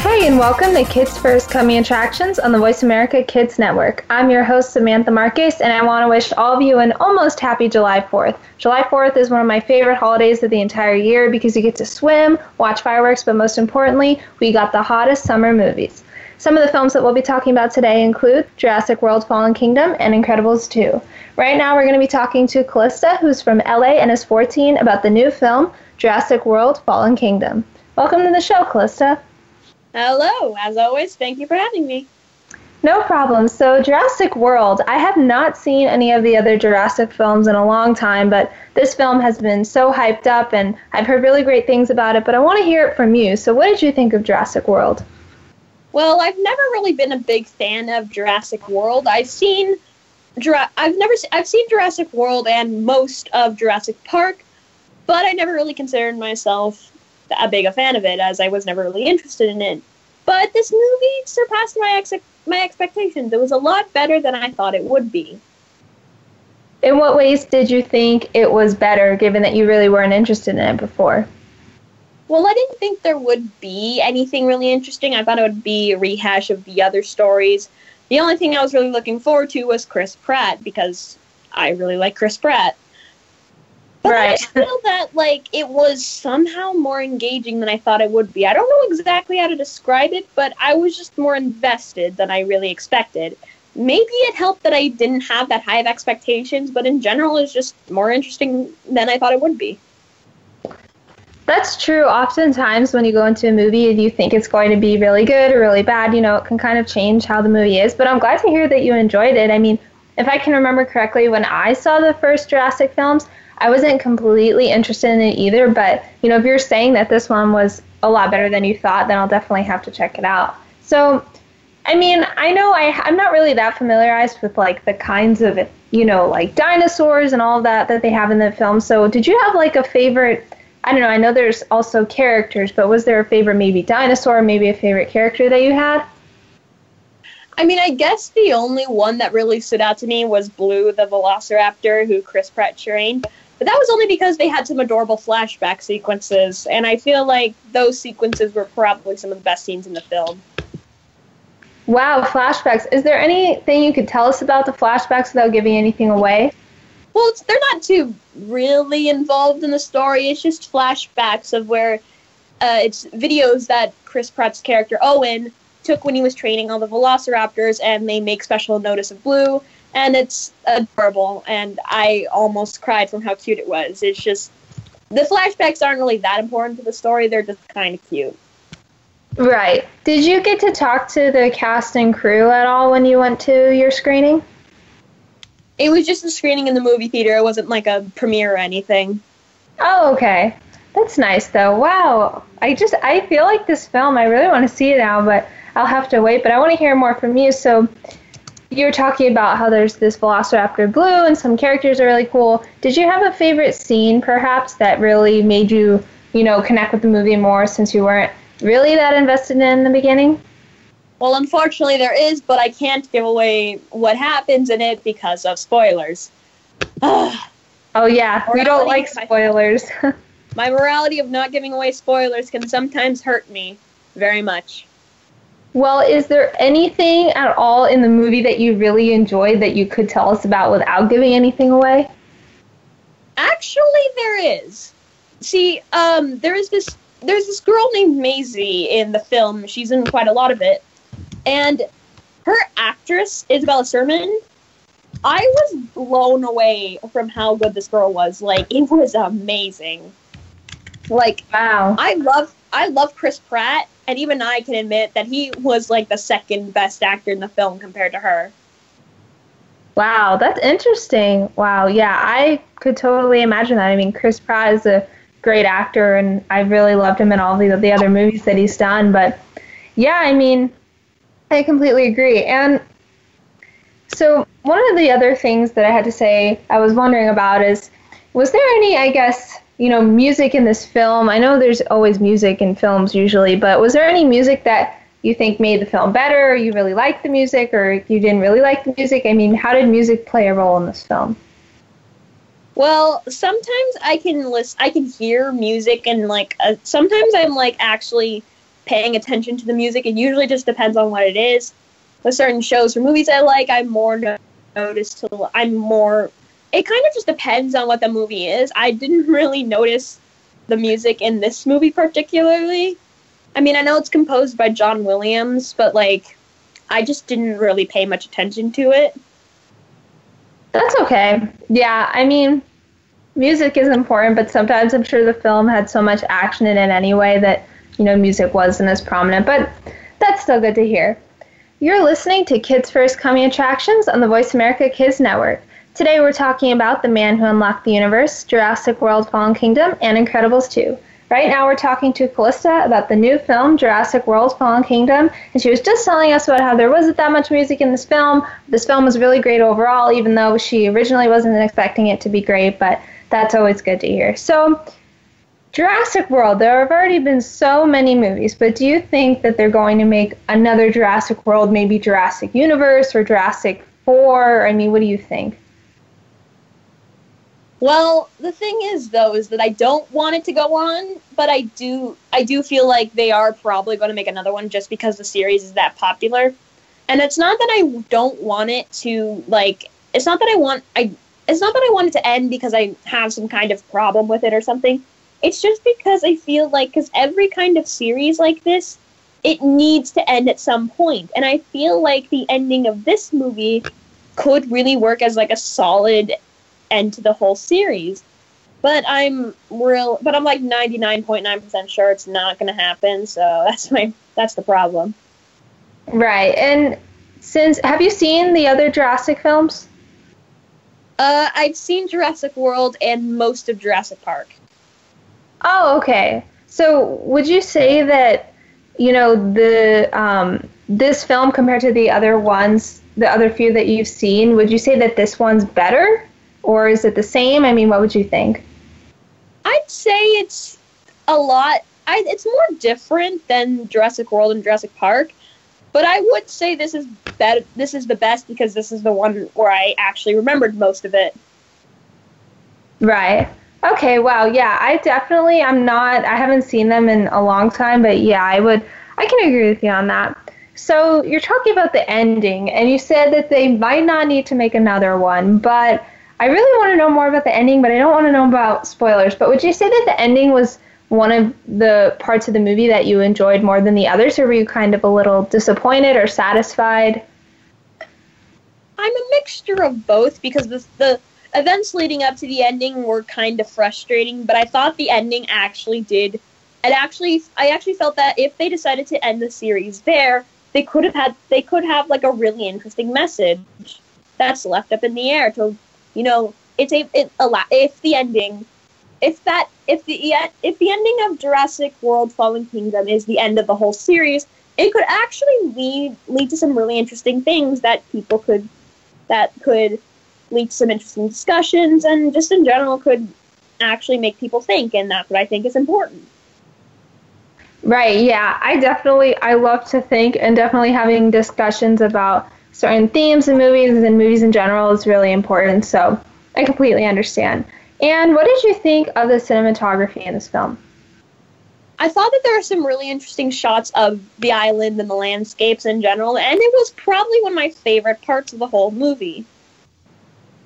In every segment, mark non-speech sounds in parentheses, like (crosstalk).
Hey, and welcome to Kids First Coming Attractions on the Voice America Kids Network. I'm your host, Samantha Marcus, and I want to wish all of you an almost happy July 4th. July 4th is one of my favorite holidays of the entire year because you get to swim, watch fireworks, but most importantly, we got the hottest summer movies. Some of the films that we'll be talking about today include Jurassic World Fallen Kingdom and Incredibles 2. Right now, we're going to be talking to Callista, who's from LA and is 14, about the new film, Jurassic World Fallen Kingdom. Welcome to the show, Callista. Hello, as always, thank you for having me. No problem. So, Jurassic World, I have not seen any of the other Jurassic films in a long time, but this film has been so hyped up and I've heard really great things about it, but I want to hear it from you. So, what did you think of Jurassic World? Well, I've never really been a big fan of Jurassic World. I've seen I've never I've seen Jurassic World and most of Jurassic Park, but I never really considered myself a big a fan of it as I was never really interested in it. But this movie surpassed my ex- my expectations. It was a lot better than I thought it would be. In what ways did you think it was better, given that you really weren't interested in it before? Well, I didn't think there would be anything really interesting. I thought it would be a rehash of the other stories. The only thing I was really looking forward to was Chris Pratt because I really like Chris Pratt. But right. I feel (laughs) that like it was somehow more engaging than I thought it would be. I don't know exactly how to describe it, but I was just more invested than I really expected. Maybe it helped that I didn't have that high of expectations, but in general, it's just more interesting than I thought it would be. That's true. Oftentimes, when you go into a movie and you think it's going to be really good or really bad, you know, it can kind of change how the movie is. But I'm glad to hear that you enjoyed it. I mean, if I can remember correctly, when I saw the first Jurassic films, I wasn't completely interested in it either, but you know, if you're saying that this one was a lot better than you thought, then I'll definitely have to check it out. So, I mean, I know I I'm not really that familiarized with like the kinds of you know like dinosaurs and all that that they have in the film. So, did you have like a favorite? I don't know. I know there's also characters, but was there a favorite maybe dinosaur, maybe a favorite character that you had? I mean, I guess the only one that really stood out to me was Blue, the Velociraptor, who Chris Pratt trained. But that was only because they had some adorable flashback sequences, and I feel like those sequences were probably some of the best scenes in the film. Wow, flashbacks. Is there anything you could tell us about the flashbacks without giving anything away? Well, they're not too really involved in the story. It's just flashbacks of where uh, it's videos that Chris Pratt's character Owen took when he was training all the velociraptors, and they make special notice of Blue and it's adorable. And i almost cried from how cute it was. It's just the flashbacks aren't really that important to the story. They're just kind of cute. Right. Did you get to talk to the cast and crew at all when you went to your screening? It was just a screening in the movie theater. It wasn't like a premiere or anything. Oh okay. That's nice though. Wow. I just i feel like this film i really want to see it now but i'll have to wait but i want to hear more from you. So you're talking about how there's this Velociraptor blue and some characters are really cool. Did you have a favorite scene, perhaps, that really made you, you know, connect with the movie more since you weren't really that invested in, in the beginning? Well, unfortunately, there is, but I can't give away what happens in it because of spoilers. (sighs) oh yeah, we don't like spoilers. (laughs) my morality of not giving away spoilers can sometimes hurt me very much. Well, is there anything at all in the movie that you really enjoyed that you could tell us about without giving anything away? Actually, there is. See, um, there is this there's this girl named Maisie in the film. She's in quite a lot of it, and her actress Isabella Sermon. I was blown away from how good this girl was. Like it was amazing. Like wow, I love I love Chris Pratt, and even I can admit that he was like the second best actor in the film compared to her. Wow, that's interesting. Wow, yeah, I could totally imagine that. I mean, Chris Pratt is a great actor, and I really loved him in all the the other movies that he's done. But yeah, I mean, I completely agree. And so one of the other things that I had to say I was wondering about is, was there any, I guess, you know, music in this film? I know there's always music in films usually, but was there any music that you think made the film better, or you really liked the music, or you didn't really like the music? I mean, how did music play a role in this film? Well, sometimes I can list, I can hear music, and like uh, sometimes I'm like actually paying attention to the music. It usually just depends on what it is. With certain shows or movies I like, I'm more no- noticed to. I'm more. It kind of just depends on what the movie is. I didn't really notice the music in this movie particularly. I mean, I know it's composed by John Williams, but like, I just didn't really pay much attention to it. That's okay. Yeah, I mean, music is important, but sometimes I'm sure the film had so much action in it anyway that, you know, music wasn't as prominent. But that's still good to hear. You're listening to Kids First Coming Attractions on the Voice America Kids Network. Today we're talking about The Man Who Unlocked the Universe, Jurassic World Fallen Kingdom, and Incredibles 2. Right now, we're talking to Callista about the new film, Jurassic World Fallen Kingdom, and she was just telling us about how there wasn't that much music in this film. This film was really great overall, even though she originally wasn't expecting it to be great, but that's always good to hear. So, Jurassic World, there have already been so many movies, but do you think that they're going to make another Jurassic World, maybe Jurassic Universe or Jurassic 4? I mean, what do you think? Well, the thing is though is that I don't want it to go on, but I do I do feel like they are probably going to make another one just because the series is that popular. And it's not that I don't want it to like it's not that I want I it's not that I want it to end because I have some kind of problem with it or something. It's just because I feel like cuz every kind of series like this it needs to end at some point. And I feel like the ending of this movie could really work as like a solid end to the whole series. But I'm real, but I'm like 99.9% sure it's not going to happen. So (laughs) that's my that's the problem. Right. And since have you seen the other Jurassic films? Uh, I've seen Jurassic World and most of Jurassic Park. Oh, okay. So would you say that you know the um, this film compared to the other ones, the other few that you've seen, would you say that this one's better? Or is it the same? I mean, what would you think? I'd say it's a lot. I, it's more different than Jurassic World and Jurassic Park, but I would say this is better. This is the best because this is the one where I actually remembered most of it. Right. Okay. Wow. Yeah. I definitely. I'm not. I haven't seen them in a long time, but yeah, I would. I can agree with you on that. So you're talking about the ending, and you said that they might not need to make another one, but I really want to know more about the ending, but I don't want to know about spoilers. But would you say that the ending was one of the parts of the movie that you enjoyed more than the others, or were you kind of a little disappointed or satisfied? I'm a mixture of both because the, the events leading up to the ending were kind of frustrating, but I thought the ending actually did. It actually, I actually felt that if they decided to end the series there, they could have had, they could have like a really interesting message that's left up in the air to you know, it's a it a lot. If the ending, if that if the if the ending of Jurassic World: Fallen Kingdom is the end of the whole series, it could actually lead lead to some really interesting things that people could that could lead to some interesting discussions and just in general could actually make people think and that's what I think is important. Right, yeah. I definitely I love to think and definitely having discussions about certain themes in movies and movies in general is really important. So I completely understand. And what did you think of the cinematography in this film? I thought that there were some really interesting shots of the island and the landscapes in general, and it was probably one of my favorite parts of the whole movie.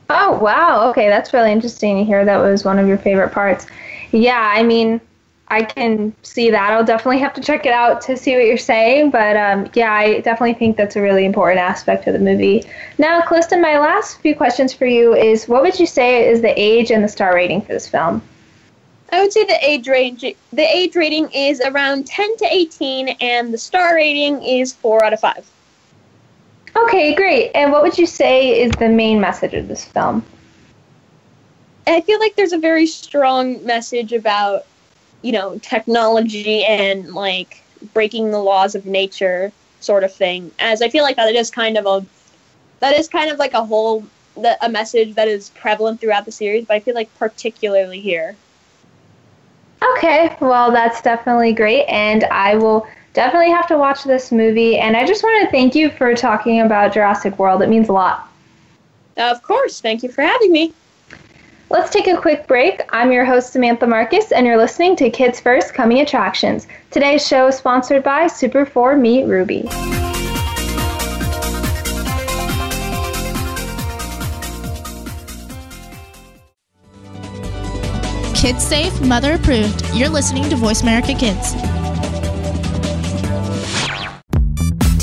Oh, wow. Okay, that's really interesting to hear that was one of your favorite parts. Yeah, I mean, I can see that. I'll definitely have to check it out to see what you're saying. But um, yeah, I definitely think that's a really important aspect of the movie. Now, Clifton, my last few questions for you is what would you say is the age and the star rating for this film? I would say the age range the age rating is around 10 to 18 and the star rating is 4 out of 5. Okay, great. And what would you say is the main message of this film? I feel like there's a very strong message about you know, technology and like breaking the laws of nature sort of thing. As I feel like that is kind of a that is kind of like a whole a message that is prevalent throughout the series, but I feel like particularly here. Okay, well, that's definitely great, and I will definitely have to watch this movie. And I just want to thank you for talking about Jurassic World. It means a lot. Of course. Thank you for having me. Let's take a quick break. I'm your host, Samantha Marcus, and you're listening to Kids First Coming Attractions. Today's show is sponsored by Super 4 Meet Ruby. Kids safe, mother approved. You're listening to Voice America Kids.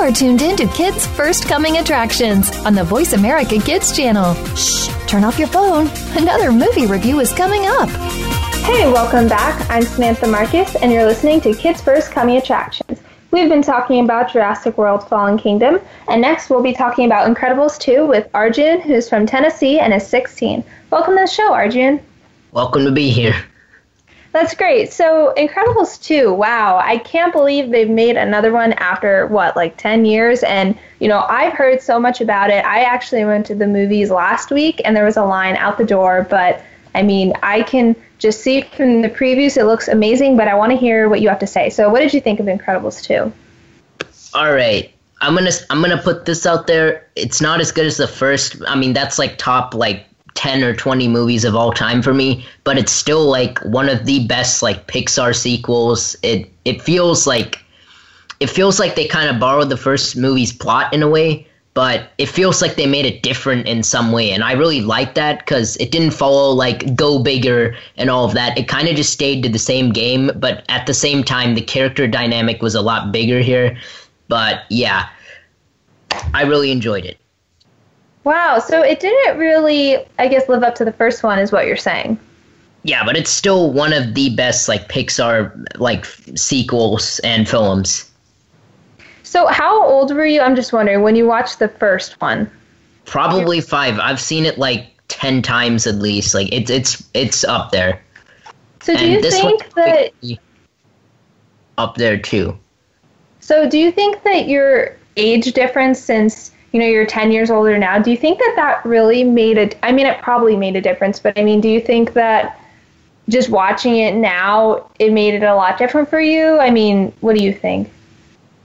Are tuned in to Kids First Coming Attractions on the Voice America Kids channel. Shh, turn off your phone. Another movie review is coming up. Hey, welcome back. I'm Samantha Marcus, and you're listening to Kids First Coming Attractions. We've been talking about Jurassic World Fallen Kingdom, and next we'll be talking about Incredibles 2 with Arjun, who's from Tennessee and is 16. Welcome to the show, Arjun. Welcome to be here. That's great. So, Incredibles 2, wow, I can't believe they've made another one after, what, like 10 years? And, you know, I've heard so much about it. I actually went to the movies last week and there was a line out the door, but I mean, I can just see from the previews it looks amazing, but I want to hear what you have to say. So, what did you think of Incredibles 2? All right. I'm going to I'm going to put this out there. It's not as good as the first. I mean, that's like top like 10 or 20 movies of all time for me, but it's still like one of the best like Pixar sequels. It it feels like it feels like they kind of borrowed the first movie's plot in a way, but it feels like they made it different in some way and I really like that cuz it didn't follow like go bigger and all of that. It kind of just stayed to the same game, but at the same time the character dynamic was a lot bigger here. But yeah, I really enjoyed it. Wow, so it didn't really, I guess, live up to the first one, is what you're saying. Yeah, but it's still one of the best like Pixar like sequels and films. So, how old were you? I'm just wondering when you watched the first one. Probably five. I've seen it like ten times at least. Like it's it's it's up there. So, do you think that up there too? So, do you think that your age difference since you know you're 10 years older now do you think that that really made it i mean it probably made a difference but i mean do you think that just watching it now it made it a lot different for you? I mean what do you think?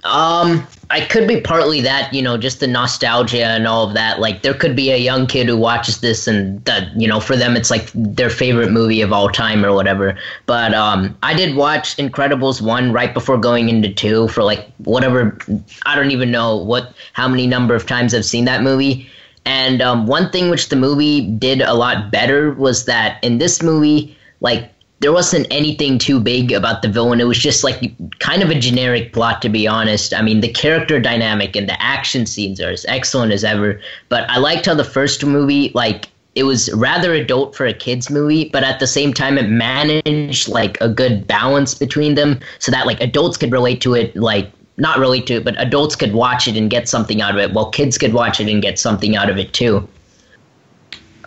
Um i could be partly that you know just the nostalgia and all of that. Like there could be a young kid who watches this and that you know for them it's like their favorite movie of all time or whatever. But um i did watch incredibles 1 right before going into 2 for like whatever i don't even know what how many number of times i've seen that movie. And um, one thing which the movie did a lot better was that in this movie like there wasn't anything too big about the villain. It was just like kind of a generic plot, to be honest. I mean, the character dynamic and the action scenes are as excellent as ever. But I liked how the first movie, like, it was rather adult for a kids movie, but at the same time, it managed like a good balance between them, so that like adults could relate to it, like not relate to it, but adults could watch it and get something out of it, while kids could watch it and get something out of it too.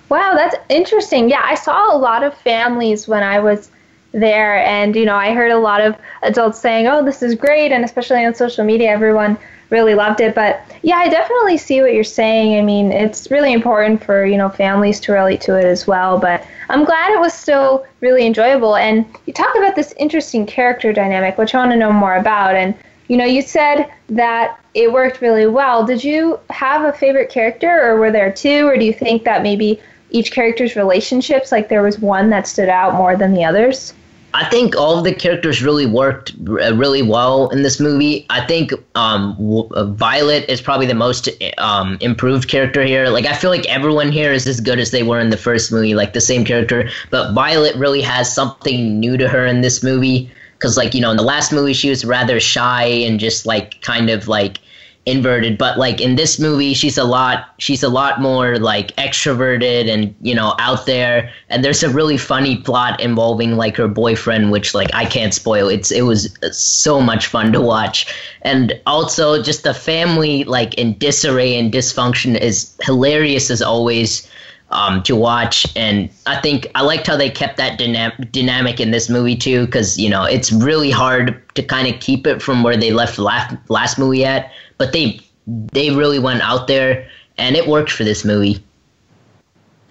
Wow, that's interesting. Yeah, I saw a lot of families when I was there, and you know, I heard a lot of adults saying, "Oh, this is great," and especially on social media, everyone really loved it. But yeah, I definitely see what you're saying. I mean, it's really important for you know families to relate to it as well. But I'm glad it was still really enjoyable. And you talk about this interesting character dynamic, which I want to know more about. And you know, you said that it worked really well. Did you have a favorite character, or were there two, or do you think that maybe each character's relationships, like there was one that stood out more than the others? I think all of the characters really worked uh, really well in this movie. I think um, uh, Violet is probably the most um, improved character here. Like I feel like everyone here is as good as they were in the first movie, like the same character. But Violet really has something new to her in this movie because, like you know, in the last movie she was rather shy and just like kind of like inverted but like in this movie she's a lot she's a lot more like extroverted and you know out there. And there's a really funny plot involving like her boyfriend which like I can't spoil. It's it was so much fun to watch. And also just the family like in disarray and dysfunction is hilarious as always um, to watch. And I think I liked how they kept that dynam- dynamic in this movie too, because you know it's really hard to kind of keep it from where they left last last movie at but they they really went out there and it worked for this movie.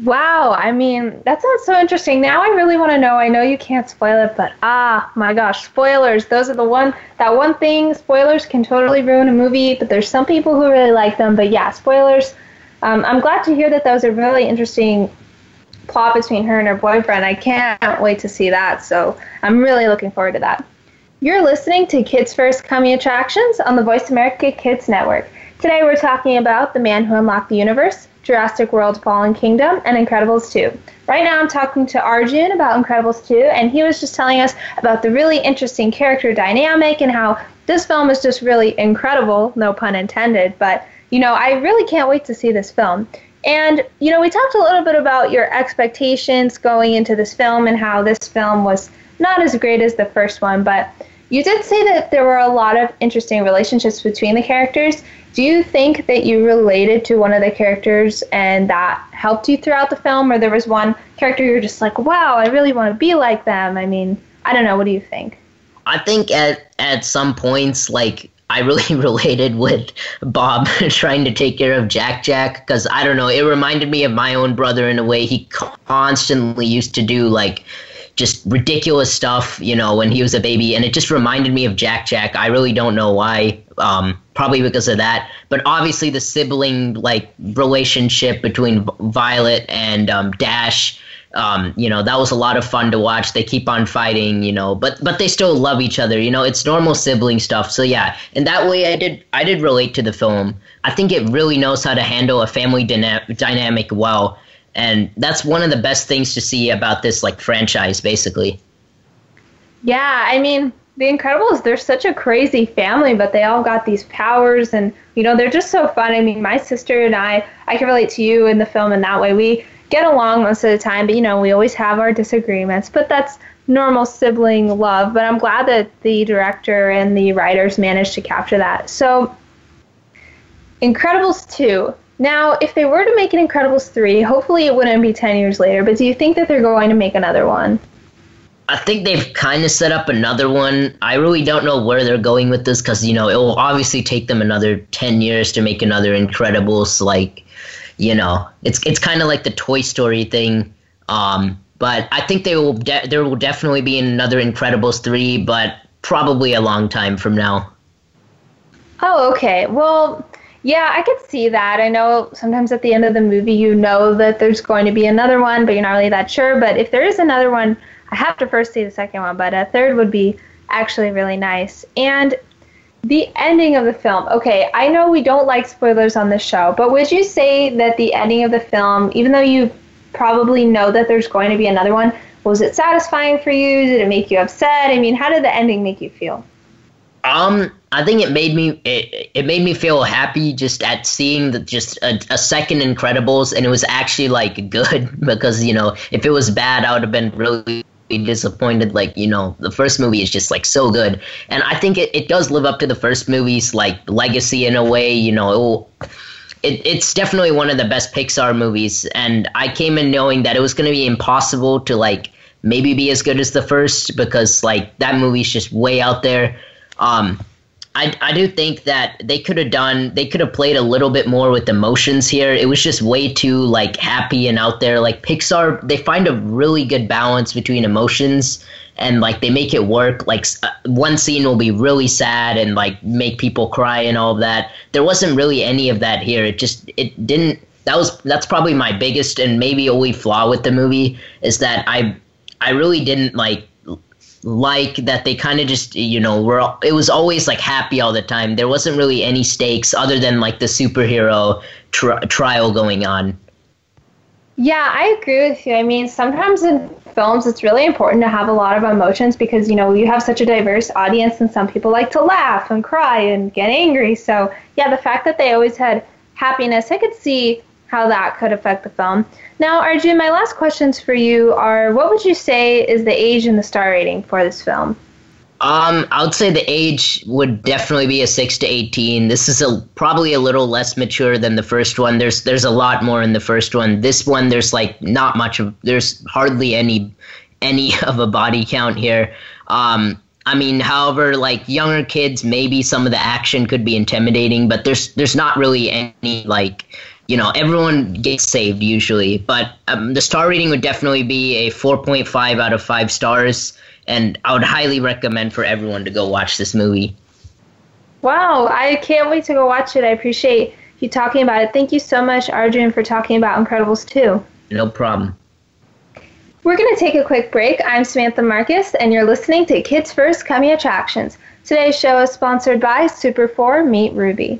Wow, I mean, that sounds so interesting. Now I really want to know. I know you can't spoil it, but ah, my gosh, spoilers. Those are the one that one thing spoilers can totally ruin a movie, but there's some people who really like them. But yeah, spoilers. Um, I'm glad to hear that that was a really interesting plot between her and her boyfriend. I can't wait to see that. So I'm really looking forward to that. You're listening to Kids First Coming Attractions on the Voice America Kids Network. Today we're talking about The Man Who Unlocked the Universe, Jurassic World Fallen Kingdom, and Incredibles 2. Right now I'm talking to Arjun about Incredibles 2, and he was just telling us about the really interesting character dynamic and how this film is just really incredible, no pun intended, but you know, I really can't wait to see this film. And, you know, we talked a little bit about your expectations going into this film and how this film was not as great as the first one, but you did say that there were a lot of interesting relationships between the characters. Do you think that you related to one of the characters and that helped you throughout the film, or there was one character you're just like, wow, I really want to be like them? I mean, I don't know. What do you think? I think at at some points, like I really (laughs) related with Bob (laughs) trying to take care of Jack Jack because I don't know. It reminded me of my own brother in a way. He constantly used to do like just ridiculous stuff, you know, when he was a baby, and it just reminded me of Jack Jack. I really don't know why. Um, probably because of that, but obviously the sibling like relationship between Violet and um, Dash. Um, you know that was a lot of fun to watch. They keep on fighting, you know, but but they still love each other. You know, it's normal sibling stuff. So yeah, in that way, I did I did relate to the film. I think it really knows how to handle a family dyna- dynamic well and that's one of the best things to see about this like franchise basically. Yeah i mean the incredibles they're such a crazy family but they all got these powers and you know they're just so fun. I mean my sister and i i can relate to you in the film in that way. We get along most of the time but you know we always have our disagreements. But that's normal sibling love but i'm glad that the director and the writers managed to capture that. So incredibles 2 now, if they were to make an Incredibles 3, hopefully it wouldn't be 10 years later, but do you think that they're going to make another one? I think they've kind of set up another one. I really don't know where they're going with this because, you know, it will obviously take them another 10 years to make another Incredibles. Like, you know, it's it's kind of like the Toy Story thing. Um, but I think they will de- there will definitely be another Incredibles 3, but probably a long time from now. Oh, okay. Well, yeah, I could see that. I know sometimes at the end of the movie you know that there's going to be another one, but you're not really that sure. But if there is another one, I have to first see the second one, but a third would be actually really nice. And the ending of the film. Okay, I know we don't like spoilers on this show, but would you say that the ending of the film, even though you probably know that there's going to be another one, was it satisfying for you? Did it make you upset? I mean, how did the ending make you feel? Um, I think it made me it, it made me feel happy just at seeing the just a, a second Incredibles, and it was actually like good (laughs) because you know if it was bad, I would have been really disappointed. Like you know, the first movie is just like so good, and I think it, it does live up to the first movie's like legacy in a way. You know, it, it's definitely one of the best Pixar movies, and I came in knowing that it was going to be impossible to like maybe be as good as the first because like that movie's just way out there. Um, I, I do think that they could have done they could have played a little bit more with emotions here. It was just way too like happy and out there. Like Pixar, they find a really good balance between emotions and like they make it work. Like uh, one scene will be really sad and like make people cry and all of that. There wasn't really any of that here. It just it didn't. That was that's probably my biggest and maybe only flaw with the movie is that I I really didn't like like that they kind of just you know were it was always like happy all the time. There wasn't really any stakes other than like the superhero tri- trial going on. Yeah i agree with you. I mean sometimes in films it's really important to have a lot of emotions because you know you have such a diverse audience and some people like to laugh and cry and get angry. So yeah the fact that they always had happiness i could see how that could affect the film. Now, Arjun, my last questions for you are what would you say is the age and the star rating for this film? Um, I would say the age would definitely be a six to eighteen. This is a probably a little less mature than the first one. There's there's a lot more in the first one. This one there's like not much of there's hardly any any (laughs) of a body count here. Um, I mean, however, like younger kids, maybe some of the action could be intimidating, but there's there's not really any like you know, everyone gets saved usually, but um, the star rating would definitely be a 4.5 out of 5 stars, and I would highly recommend for everyone to go watch this movie. Wow, I can't wait to go watch it. I appreciate you talking about it. Thank you so much, Arjun, for talking about Incredibles 2. No problem. We're going to take a quick break. I'm Samantha Marcus, and you're listening to Kids First Coming Attractions. Today's show is sponsored by Super 4 Meet Ruby.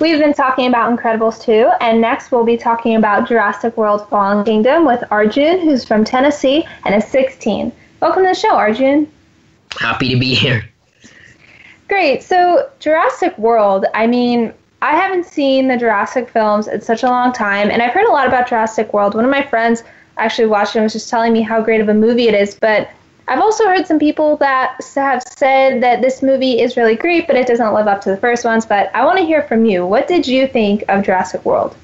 We've been talking about Incredibles 2, and next we'll be talking about Jurassic World Fallen Kingdom with Arjun, who's from Tennessee and is 16. Welcome to the show, Arjun. Happy to be here. Great. So, Jurassic World, I mean, I haven't seen the Jurassic films in such a long time, and I've heard a lot about Jurassic World. One of my friends actually watched it and was just telling me how great of a movie it is, but I've also heard some people that have said that this movie is really great, but it doesn't live up to the first ones. But I want to hear from you. What did you think of Jurassic World?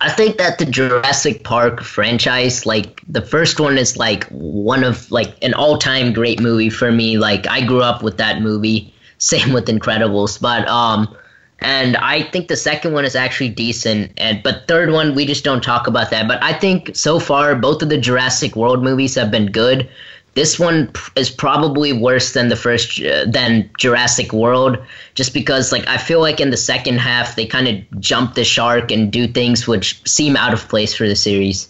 I think that the Jurassic Park franchise, like the first one, is like one of like an all-time great movie for me. Like I grew up with that movie. (laughs) Same with Incredibles, but um, and I think the second one is actually decent. And but third one, we just don't talk about that. But I think so far both of the Jurassic World movies have been good this one is probably worse than the first uh, than Jurassic World just because like I feel like in the second half they kind of jump the shark and do things which seem out of place for the series.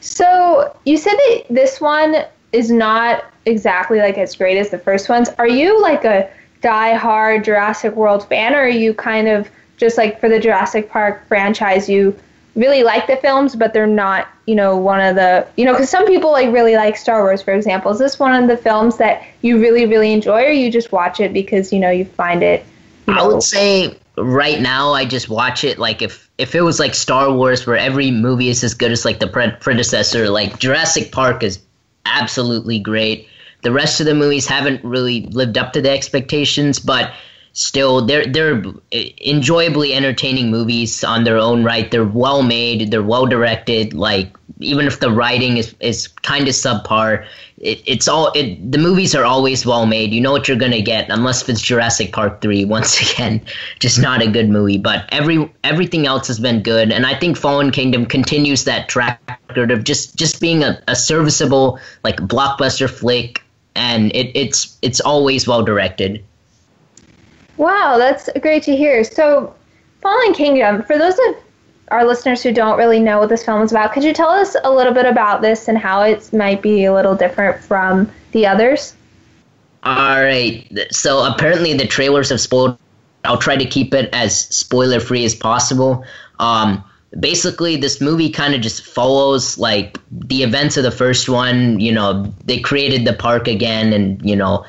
So, you said that this one is not exactly like as great as the first ones. Are you like a die-hard Jurassic World fan or are you kind of just like for the Jurassic Park franchise you really like the films, but they're not, you know, one of the, you know, because some people like really like Star Wars, for example. Is this one of the films that you really, really enjoy, or you just watch it because you know you find it? You know, I would say right now I just watch it like if if it was like Star Wars where every movie is as good as like the pre- predecessor, like Jurassic Park is absolutely great. The rest of the movies haven't really lived up to the expectations, but still they're they're enjoyably entertaining movies on their own right. They're well made, they're well directed. Like even if the writing is is kind of subpar, it, it's all it. The movies are always well made. You know what you're gonna get, unless it's Jurassic Park three. (laughs) Once again, just not a good movie. But every everything else has been good, and I think Fallen Kingdom continues that track record of just just being a, a serviceable like blockbuster flick, and it, it's it's always well directed. Wow, that's great to hear. So, Fallen Kingdom, for those of our listeners who don't really know what this film is about, could you tell us a little bit about this and how it might be a little different from the others? All right. So apparently the trailers have spoiled. I'll try to keep it as spoiler free as possible. Um, basically, this movie kind of just follows like the events of the first one. You know, they created the park again, and you know,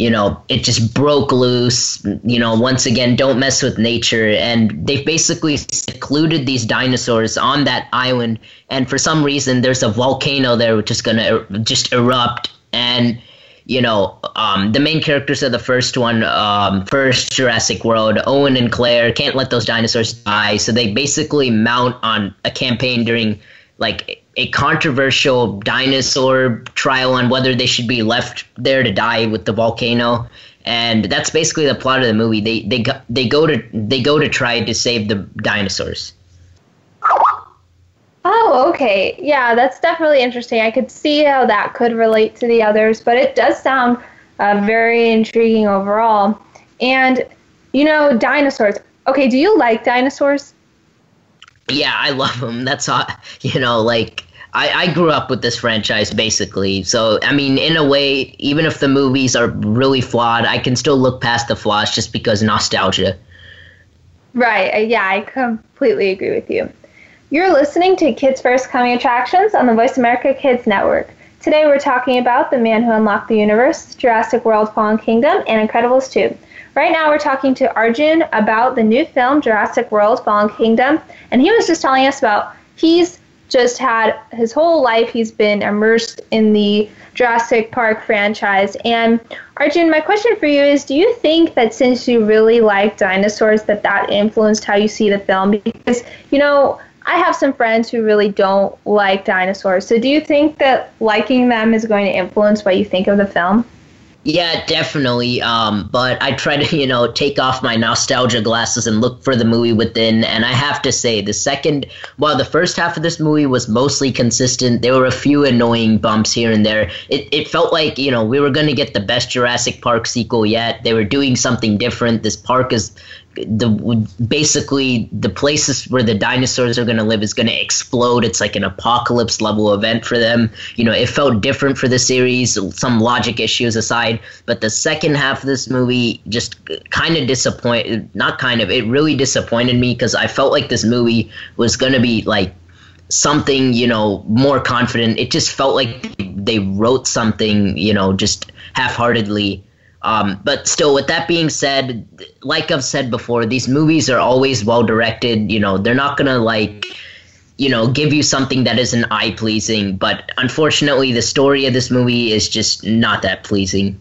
you know, it just broke loose. You know, once again, don't mess with nature. And they've basically secluded these dinosaurs on that island. And for some reason, there's a volcano there which is going to er- just erupt. And, you know, um, the main characters of the first one, um, first Jurassic World, Owen and Claire, can't let those dinosaurs die. So they basically mount on a campaign during like a controversial dinosaur trial on whether they should be left there to die with the volcano and that's basically the plot of the movie they they go, they go to they go to try to save the dinosaurs Oh, okay. Yeah, that's definitely interesting. I could see how that could relate to the others, but it does sound uh, very intriguing overall. And, you know, dinosaurs. Okay, do you like dinosaurs? Yeah i love them that's all you know like I, I grew up with this franchise basically so i mean in a way even if the movies are really flawed i can still look past the flaws just because nostalgia Right. uh, Yeah, I completely agree with you. You're listening to Kids First Coming Attractions on the Voice America Kids Network. Today we're talking about The Man Who Unlocked the Universe, Jurassic World Fallen Kingdom, and Incredibles 2. Right now we're talking to Arjun about the new film Jurassic World Fallen Kingdom, and he was just telling us about he's just had his whole life he's been immersed in the Jurassic Park franchise. And Arjun, my question for you is do you think that since you really like dinosaurs that that influenced how you see the film because you know I have some friends who really don't like dinosaurs. So do you think that liking them is going to influence what you think of the film? Yeah, definitely. Um, but I try to, (laughs) you know, take off my nostalgia glasses and look for the movie within. And I have to say, the second, while the first half of this movie was mostly consistent, there were a few annoying bumps here and there. It, it felt like, you know, we were going to get the best Jurassic Park sequel yet. They were doing something different. This park is the basically the places where the dinosaurs are going to live is going to explode. It's like an apocalypse level event for them. You know it felt different for the series some logic issues aside but the second half of this movie just kind of disappointed not kind of it really disappointed me because i felt like this movie was going to be like something you know more confident. It just felt like they wrote something you know just half-heartedly um, but still, with that being said, like I've said before, these movies are always well directed. You know, they're not gonna like, you know, give you something that isn't eye pleasing. But unfortunately, the story of this movie is just not that pleasing.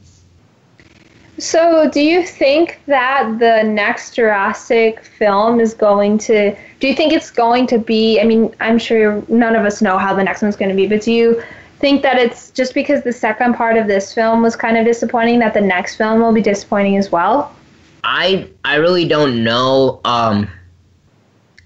So, do you think that the next Jurassic film is going to? Do you think it's going to be? I mean, I'm sure none of us know how the next one's going to be, but do you think that it's just because the second part of this film was kind of disappointing that the next film will be disappointing as well? I I really don't know. Um,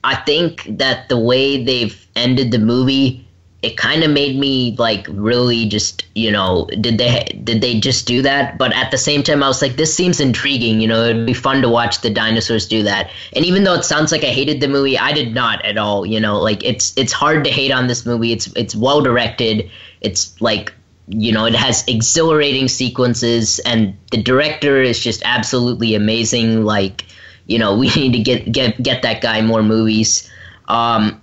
I think that the way they've ended the movie, it kind of made me like really just you know did they did they just do that? But at the same time, I was like, this seems intriguing. You know, it'd be fun to watch the dinosaurs do that. And even though it sounds like I hated the movie, I did not at all. You know, like it's it's hard to hate on this movie. It's it's well directed. It's like you know it has exhilarating sequences and the director is just absolutely amazing like you know (laughs) we need to get get get that guy more movies um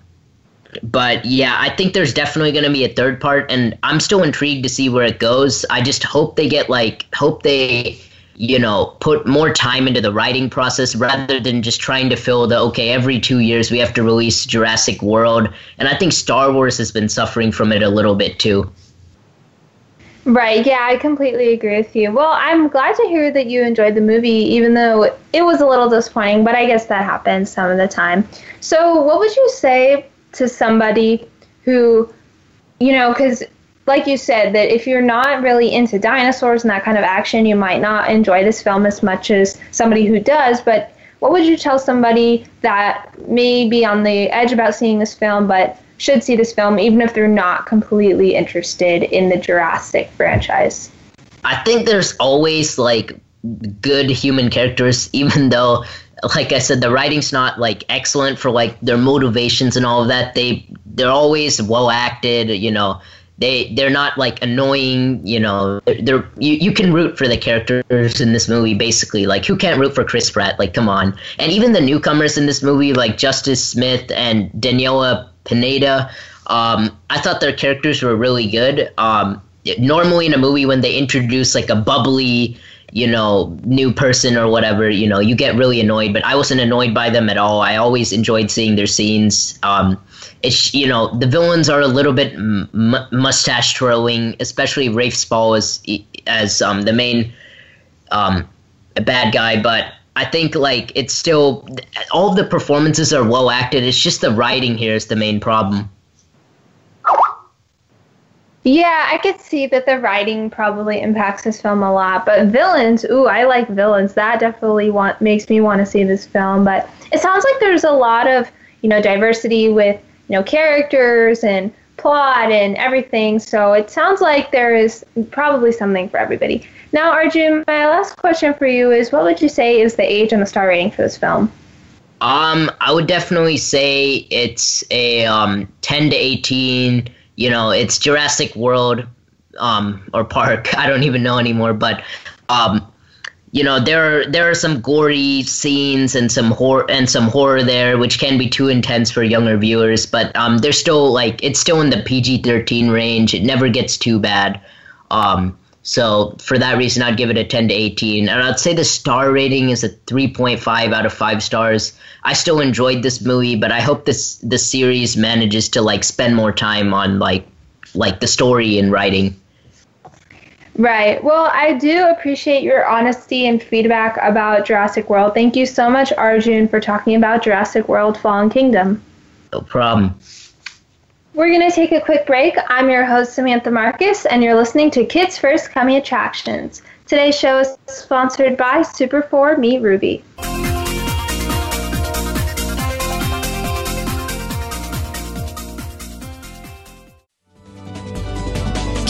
but yeah, I think there's definitely going to be a third part, and I'm still intrigued to see where it goes. I just hope they get like, hope they, you know, put more time into the writing process rather than just trying to fill the okay, every two years we have to release Jurassic World, and I think Star Wars has been suffering from it a little bit too. Right, yeah, I completely agree with you. Well, I'm glad to hear that you enjoyed the movie, even though it was a little disappointing, but I guess that happens some of the time. So, what would you say to somebody who, you know, because like you said, that if you're not really into dinosaurs and that kind of action, you might not enjoy this film as much as somebody who does. But what would you tell somebody that may be on the edge about seeing this film, but should see this film even if they're not completely interested in the Jurassic franchise? I think there's always like good human characters, (laughs) even though, like I said, the writing's not like excellent for like their motivations and all of that. They they're always well acted, you know. They they're not like annoying, you know. They're, they're you, you can root for the characters in this movie basically. Like who can't root for Chris Pratt? Like come on. And even the newcomers in this movie like Justice Smith and Daniela Pineda. Um, I thought their characters were really good. Um, normally in a movie when they introduce like a bubbly, you know, new person or whatever, you know, you get really annoyed. But I wasn't annoyed by them at all. I always enjoyed seeing their scenes. Um, it's you know the villains are a little bit m- mustache twirling, especially Rafe Spall as as um, the main um, bad guy, but I think like it's still all the performances are well acted. It's just the writing here is the main problem. Yeah, I could see that the writing probably impacts this film a lot. But villains, ooh, I like villains. That definitely want makes me want to see this film. But it sounds like there's a lot of you know diversity with you know characters and plot and everything. So it sounds like there is probably something for everybody. Now, Arjun, my last question for you is what would you say is the age and the star rating for this film? Um, I would definitely say it's a um, 10 to 18. You know, it's Jurassic World um, or Park. (laughs) I don't even know anymore, but um, you know there are there are some gory scenes and some horror and some horror there which can be too intense for younger viewers but um they're still like it's still in the PG-13 range. It never gets too bad. Um so for that reason I'd give it a 10 to 18 and I'd say the star rating is a 3.5 out of 5 stars. I still enjoyed this movie but I hope this the series manages to like spend more time on like like the story and writing Right. Well, I do appreciate your honesty and feedback about Jurassic World. Thank you so much, Arjun, for talking about Jurassic World Fallen Kingdom. No problem. We're going to take a quick break. I'm your host, Samantha Marcus, and you're listening to Kids First Coming Attractions. Today's show is sponsored by Super 4 Meet Ruby.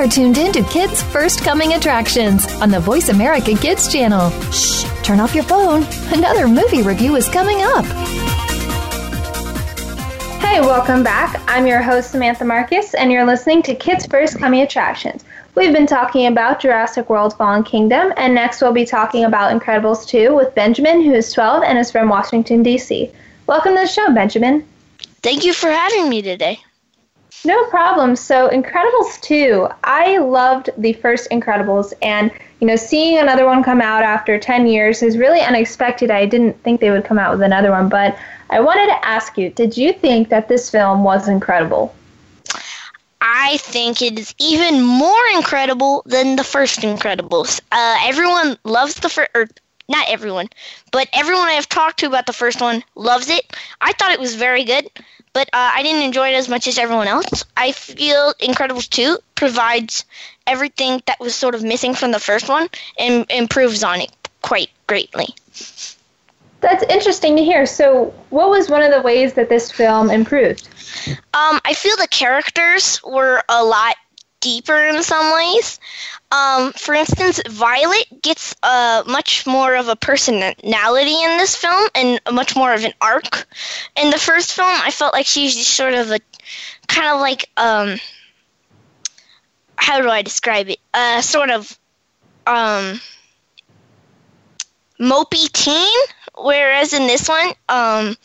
Are tuned in to Kids First Coming Attractions on the Voice America Kids channel. Shh, turn off your phone. Another movie review is coming up. Hey, welcome back. I'm your host, Samantha Marcus, and you're listening to Kids First Coming Attractions. We've been talking about Jurassic World Fallen Kingdom, and next we'll be talking about Incredibles 2 with Benjamin, who is 12 and is from Washington, D.C. Welcome to the show, Benjamin. Thank you for having me today. No problem. So, Incredibles 2, I loved the first Incredibles, and you know, seeing another one come out after 10 years is really unexpected. I didn't think they would come out with another one, but I wanted to ask you did you think that this film was incredible? I think it is even more incredible than the first Incredibles. Uh, everyone loves the first, or not everyone, but everyone I've talked to about the first one loves it. I thought it was very good, but uh, I didn't enjoy it as much as everyone else. I feel Incredibles 2 provides everything that was sort of missing from the first one and improves on it quite greatly. That's interesting to hear. So, what was one of the ways that this film improved? Um, I feel the characters were a lot deeper in some ways. Um, for instance, Violet gets uh, much more of a personality in this film and much more of an arc. In the first film, I felt like she's just sort of a kind of like um, how do I describe it? Uh, sort of um, mopey teen whereas in this one, um,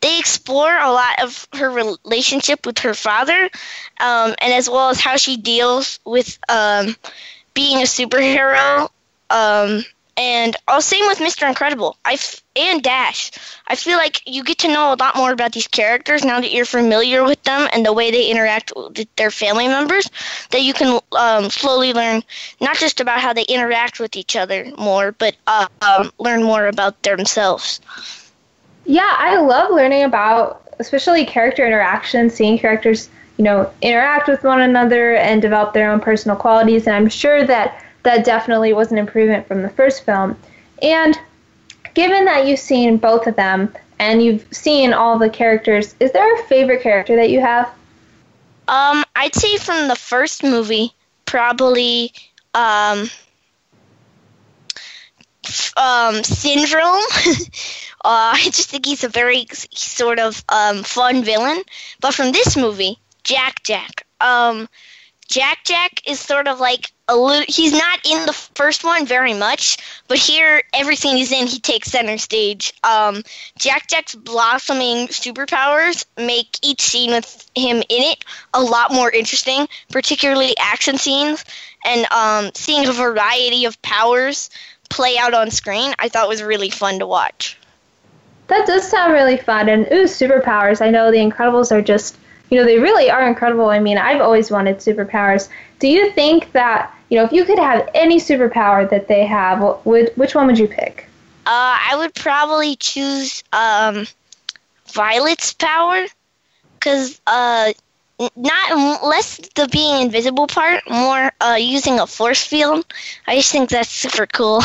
they explore a lot of her relationship with her father, um, and as well as how she deals with um, being a superhero. Um, and all same with Mr. Incredible. I f- and Dash. I feel like you get to know a lot more about these characters now that you're familiar with them and the way they interact with their family members. That you can um, slowly learn not just about how they interact with each other more, but uh, um, learn more about themselves. Yeah, I love learning about especially character interactions, seeing characters you know interact with one another and develop their own personal qualities. And I'm sure that that definitely was an improvement from the first film. And given that you've seen both of them and you've seen all the characters, is there a favorite character that you have? Um, I'd say from the first movie, probably um, um, Syndrome. (laughs) uh, I just think he's a very sort of um, fun villain. But from this movie, Jack Jack. Um, Jack Jack is sort of like a little. He's not in the first one very much, but here everything he's in, he takes center stage. Um, Jack Jack's blossoming superpowers make each scene with him in it a lot more interesting, particularly action scenes and um, seeing a variety of powers play out on screen. I thought was really fun to watch. That does sound really fun. And ooh, superpowers! I know the Incredibles are just you know, they really are incredible. I mean, I've always wanted superpowers. Do you think that, you know, if you could have any superpower that they have, what would which one would you pick? Uh, I would probably choose um, Violet's power because uh, not less the being invisible part, more uh, using a force field. I just think that's super cool.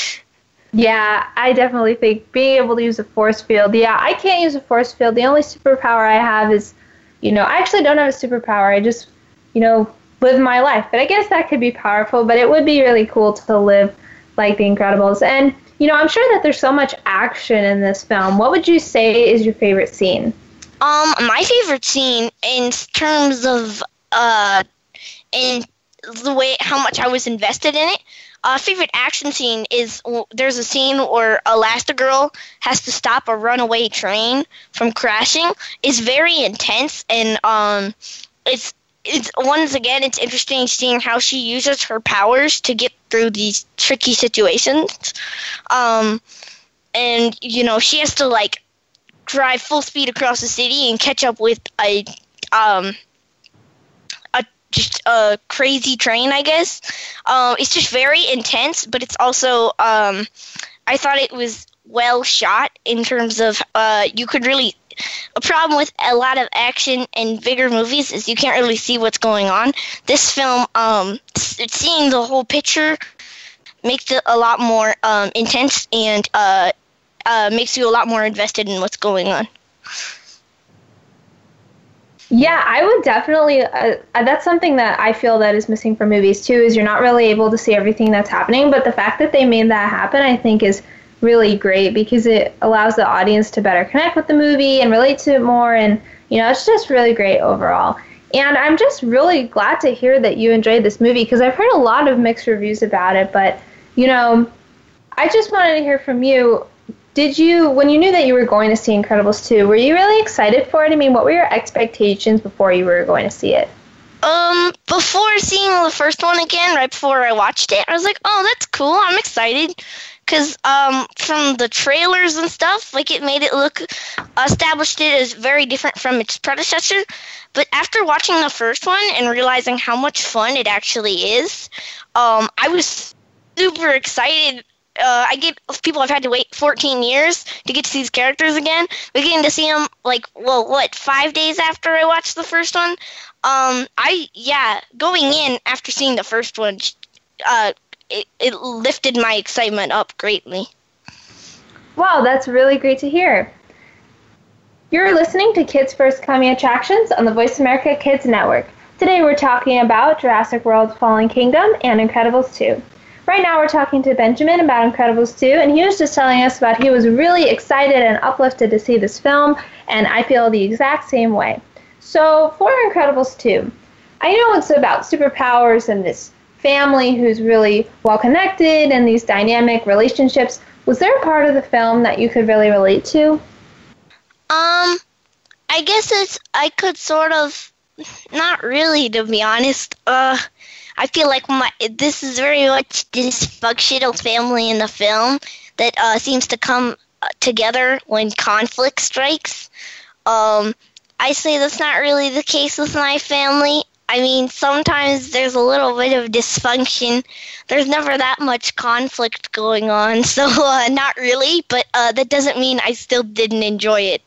(laughs) yeah, I definitely think being able to use a force field. Yeah, I can't use a force field. The only superpower I have is you know, I actually don't have a superpower. I just, you know, live my life. But I guess that could be powerful, but it would be really cool to live like The Incredibles. And, you know, I'm sure that there's so much action in this film. What would you say is your favorite scene? Um, my favorite scene in terms of uh in the way how much I was invested in it uh, favorite action scene is there's a scene where Elastigirl has to stop a runaway train from crashing. It's very intense and um, it's it's once again it's interesting seeing how she uses her powers to get through these tricky situations. Um, and you know she has to like drive full speed across the city and catch up with a um just a crazy train, I guess. Um, it's just very intense, but it's also um, I thought it was well shot in terms of uh, you could really. A problem with a lot of action and bigger movies is you can't really see what's going on. This film, um, seeing the whole picture makes it a lot more um, intense and uh, uh, makes you a lot more invested in what's going on. Yeah, I would definitely. Uh, uh, that's something that I feel that is missing from movies too. Is you're not really able to see everything that's happening, but the fact that they made that happen, I think, is really great because it allows the audience to better connect with the movie and relate to it more. And You know, it's just really great overall. And I'm just really glad to hear that you enjoyed this movie because I've heard a lot of mixed reviews about it. But, you know, I just wanted to hear from you. Did you, when you knew that you were going to see Incredibles 2, were you really excited for it? I mean, what were your expectations before you were going to see it? Um, before seeing the first one again, right before I watched it, I was like, "Oh, that's cool. I'm excited." Cause um, from the trailers and stuff, like it made it look established it as very different from its predecessor. But after watching the first one and realizing how much fun it actually is, um, I was super excited uh, I get people have had to wait 14 years to get to these characters again. We're getting to see them like well, what five days after I watched the first one. Um, I yeah, going in after seeing the first one, uh, it, it lifted my excitement up greatly. Wow, that's really great to hear. You're listening to Kids First Coming Attractions on the Voice America Kids Network. Today we're talking about Jurassic World Fallen Kingdom and Incredibles 2. Right now we're talking to Benjamin about Incredibles 2, and he was just telling us about he was really excited and uplifted to see this film, and I feel the exact same way. So for Incredibles 2, I know it's about superpowers and this family who's really well connected and these dynamic relationships. Was there a part of the film that you could really relate to? Um, I guess it's I could sort of (laughs) not really to be honest. Uh I feel like my this is very much dysfunctional family in the film that uh, seems to come uh, together when conflict strikes. Um, I say that's not really the case with my family. I mean, sometimes there's a little bit of dysfunction. There's never that much conflict going on, (laughs) so uh, not really. But uh, that doesn't mean I still didn't enjoy it.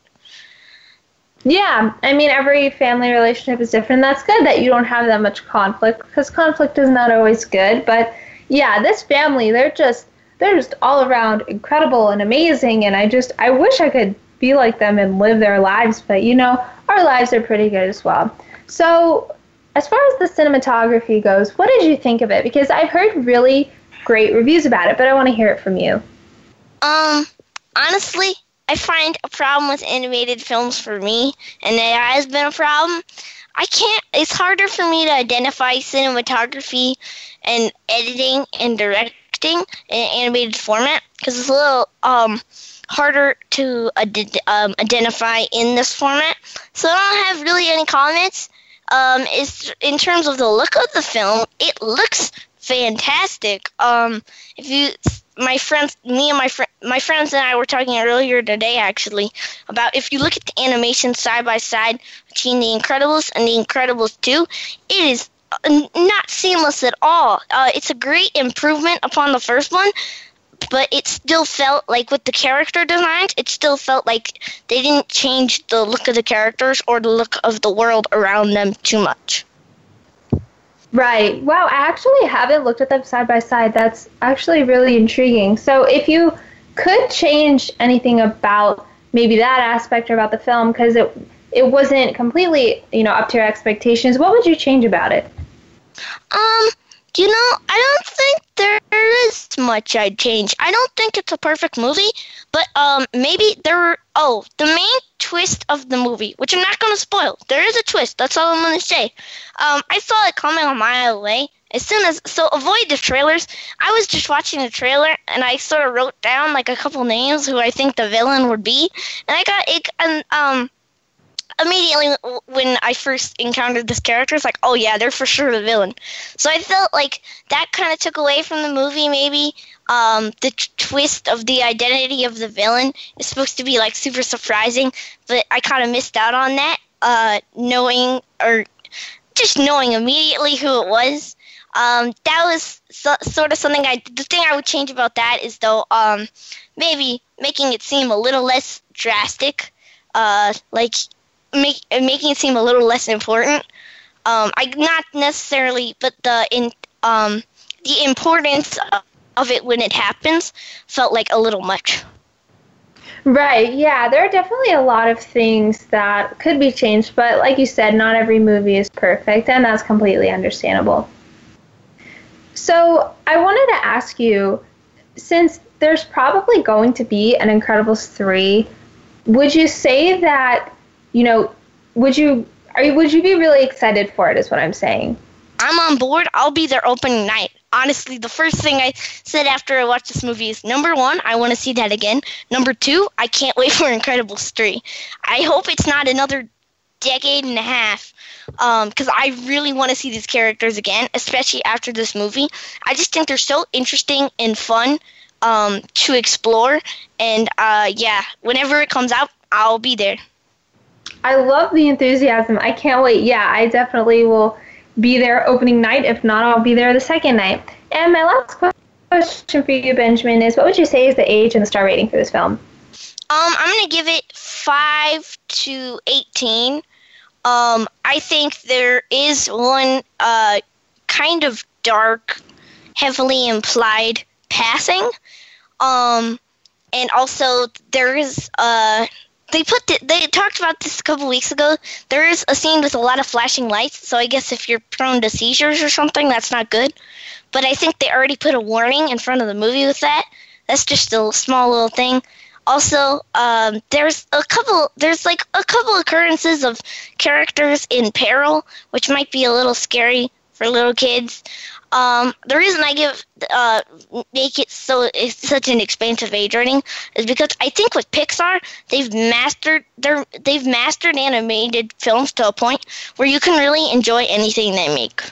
Yeah, I mean, every family relationship is different. That's good that you don't have that much conflict because conflict is not always good. But yeah, this family, they're just they're just all around incredible and amazing. And I just I wish I could be like them and live their lives. But you know, our lives are pretty good as well. So as far as the cinematography goes, what did you think of it? Because I've heard really great reviews about it, but I want to hear it from you. Um, honestly, I find a problem with animated films for me, and it has been a problem. I can't. It's harder for me to identify cinematography and editing and directing in an animated format because it's a little um, harder to ad- um, identify in this format. So I don't have really any comments. Um, is in terms of the look of the film, it looks fantastic. Um, if you my friends, me and my fr- my friends and I were talking earlier today actually about if you look at the animation side by side between The Incredibles and The Incredibles 2, it is uh, not seamless at all. Uh, it's a great improvement upon the first one, but it still felt like with the character designs, it still felt like they didn't change the look of the characters or the look of the world around them too much. Right. Wow, I actually haven't looked at them side by side. That's actually really intriguing. So, if you could change anything about maybe that aspect or about the film because it it wasn't completely, you know, up to your expectations, what would you change about it? Um, you know, I don't think there is much I'd change. I don't think it's a perfect movie, but um, maybe there. Oh, the main twist of the movie, which I'm not going to spoil. There is a twist. That's all I'm going to say. Um, I saw it coming a mile away. As soon as so, avoid the trailers. I was just watching the trailer, and I sort of wrote down like a couple names who I think the villain would be, and I got it. And um, immediately when I first encountered this character, it's like, oh yeah, they're for sure the villain. So I felt like that kind of took away from the movie, maybe. Um, the t- twist of the identity of the villain is supposed to be like super surprising, but I kind of missed out on that, uh, knowing or just knowing immediately who it was. Um, that was so, sort of something I. The thing I would change about that is though, um, maybe making it seem a little less drastic. Uh, like make, making it seem a little less important. Um, I not necessarily, but the in um, the importance of it when it happens felt like a little much. Right. Yeah, there are definitely a lot of things that could be changed, but like you said, not every movie is perfect, and that's completely understandable. So, I wanted to ask you since there's probably going to be an Incredibles 3, would you say that you know, would you are you would you be really excited for it? Is what I'm saying. I'm on board. I'll be there opening night. Honestly, the first thing I said after I watched this movie is number one, I want to see that again. Number two, I can't wait (laughs) for Incredibles 3. I hope it's not another decade and a half because um, I really want to see these characters again, especially after this movie. I just think they're so interesting and fun um, to explore. And uh, yeah, whenever it comes out, I'll be there. I love the enthusiasm. I can't wait. Yeah, I definitely will be there opening night. If not, I'll be there the second night. And my last question for you, Benjamin, is what would you say is the age and the star rating for this film? Um, I'm gonna give it five to eighteen. Um, I think there is one uh, kind of dark, heavily implied passing. Um, and also there is uh they put the, they talked about this a couple weeks ago. There is a scene with a lot of flashing lights, so I guess if you're prone to seizures or something, that's not good. But I think they already put a warning in front of the movie with that. That's just a small little thing. Also, um, there's a couple. There's like a couple occurrences of characters in peril, which might be a little scary for little kids. Um, the reason I give uh, make it so it's such an expansive age rating is because I think with Pixar they've mastered their they've mastered animated films to a point where you can really enjoy anything they make.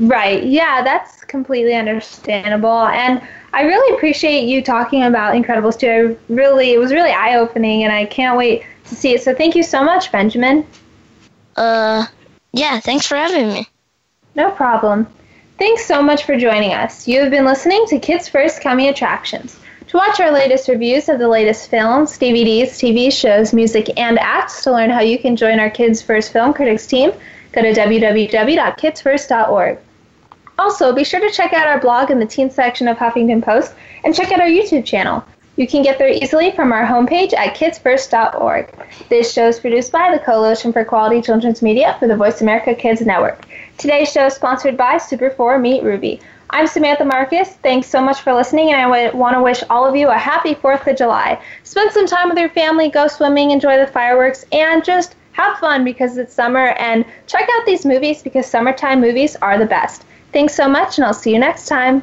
Right. Yeah, that's completely understandable. And I really appreciate you talking about Incredibles 2. I really, it was really eye opening, and I can't wait to see it. So thank you so much, Benjamin. Uh, yeah, thanks for having me. No problem. Thanks so much for joining us. You have been listening to Kids First Coming Attractions. To watch our latest reviews of the latest films, DVDs, TV shows, music, and acts, to learn how you can join our Kids First Film Critics team, go to www.kidsfirst.org. Also, be sure to check out our blog in the teen section of Huffington Post and check out our YouTube channel. You can get there easily from our homepage at kidsfirst.org. This show is produced by the Coalition for Quality Children's Media for the Voice America Kids Network. Today's show is sponsored by Super 4 Meet Ruby. I'm Samantha Marcus. Thanks so much for listening, and I want to wish all of you a happy 4th of July. Spend some time with your family, go swimming, enjoy the fireworks, and just have fun because it's summer. And check out these movies because summertime movies are the best. Thanks so much, and I'll see you next time.